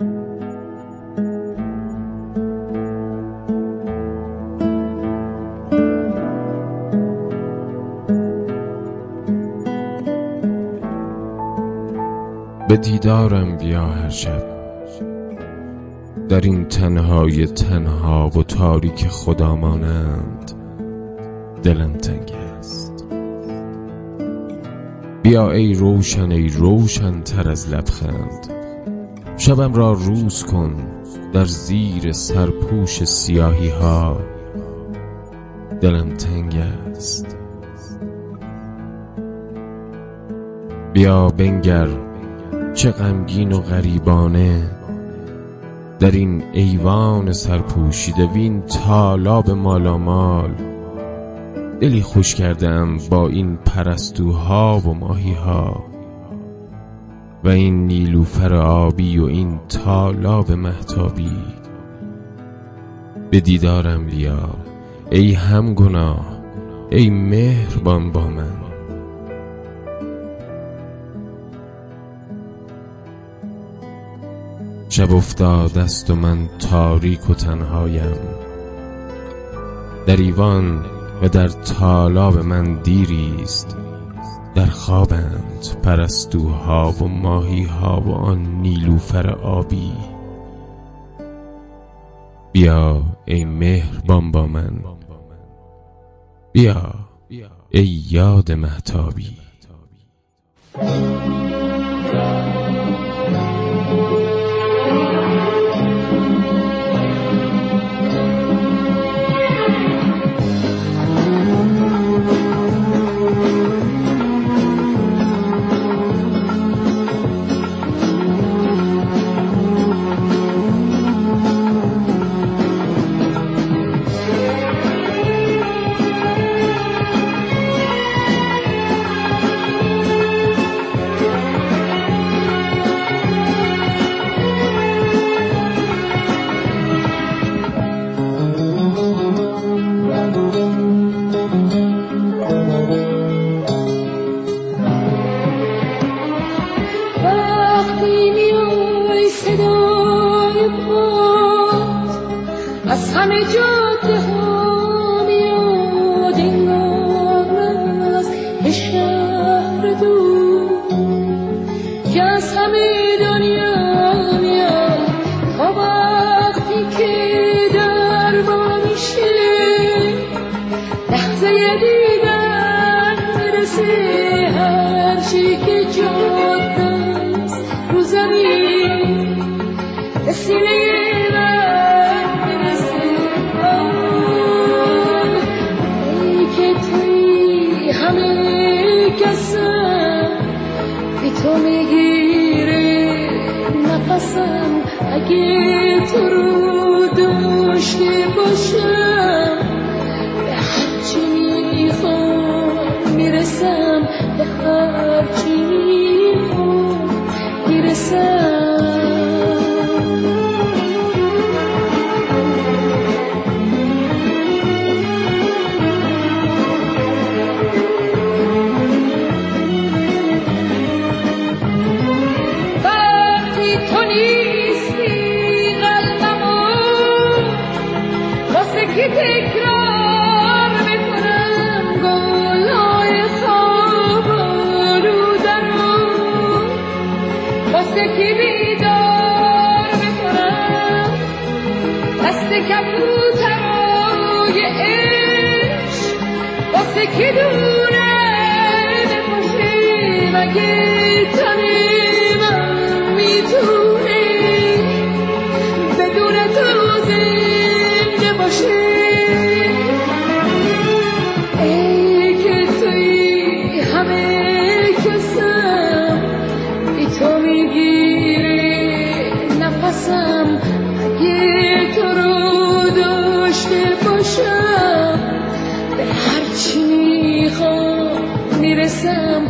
به دیدارم بیا هر شب در این تنهای تنها و تاریک خدا مانند دلم تنگ است بیا ای روشن ای روشن تر از لبخند. شبم را روز کن در زیر سرپوش سیاهی ها. دلم تنگ است. بیا بنگر چه غمگین و غریبانه. در این ایوان سرپوشیده وین تالاب مالامال. دلی خوش کردم با این پرستوها و ماهیها. و این نیلوفر آبی و این تالاب محتابی به دیدارم بیا ای هم گناه ای مهربان با من. شب افتاد است و من تاریک و تنهایم. در ایوان و در تالاب من دیریست در خوابند پرستوها و ماهیها و آن نیلوفر آبی. بیا ای مهربان با من. بیا ای یاد محتابی از همه جاده ها که دوره نباشه مگه تنه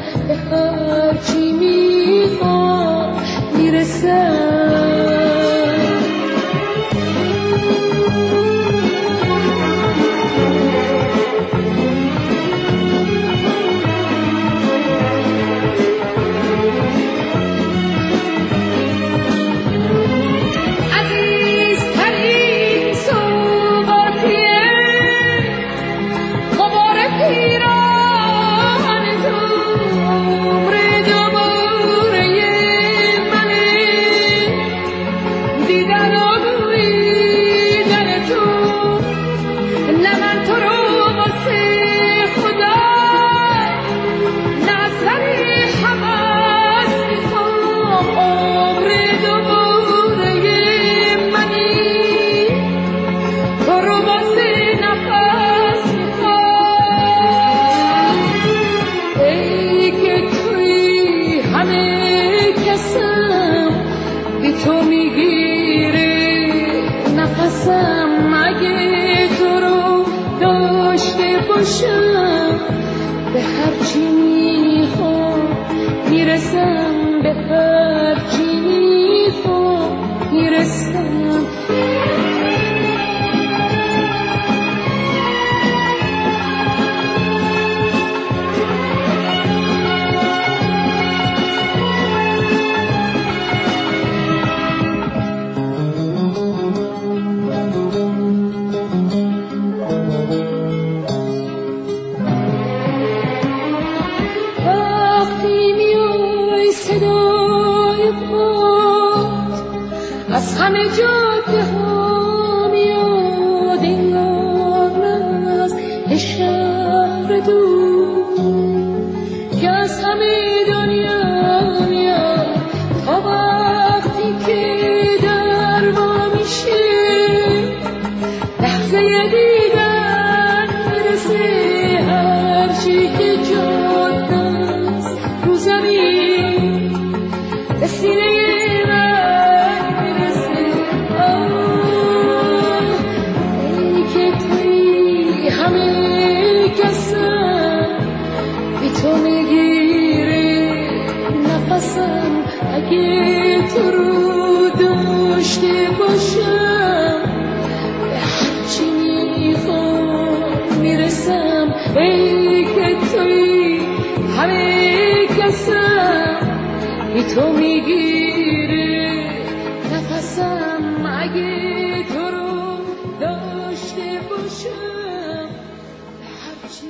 می‌رسم باشم از همه جاده ها میاد انگار از شهر دور اگه تو رو داشته باشم به هرچی می‌خوام می‌رسم. ای که توی همه کسم بی تو می‌گیره نفسم. اگه تو رو داشته باشم به هرچی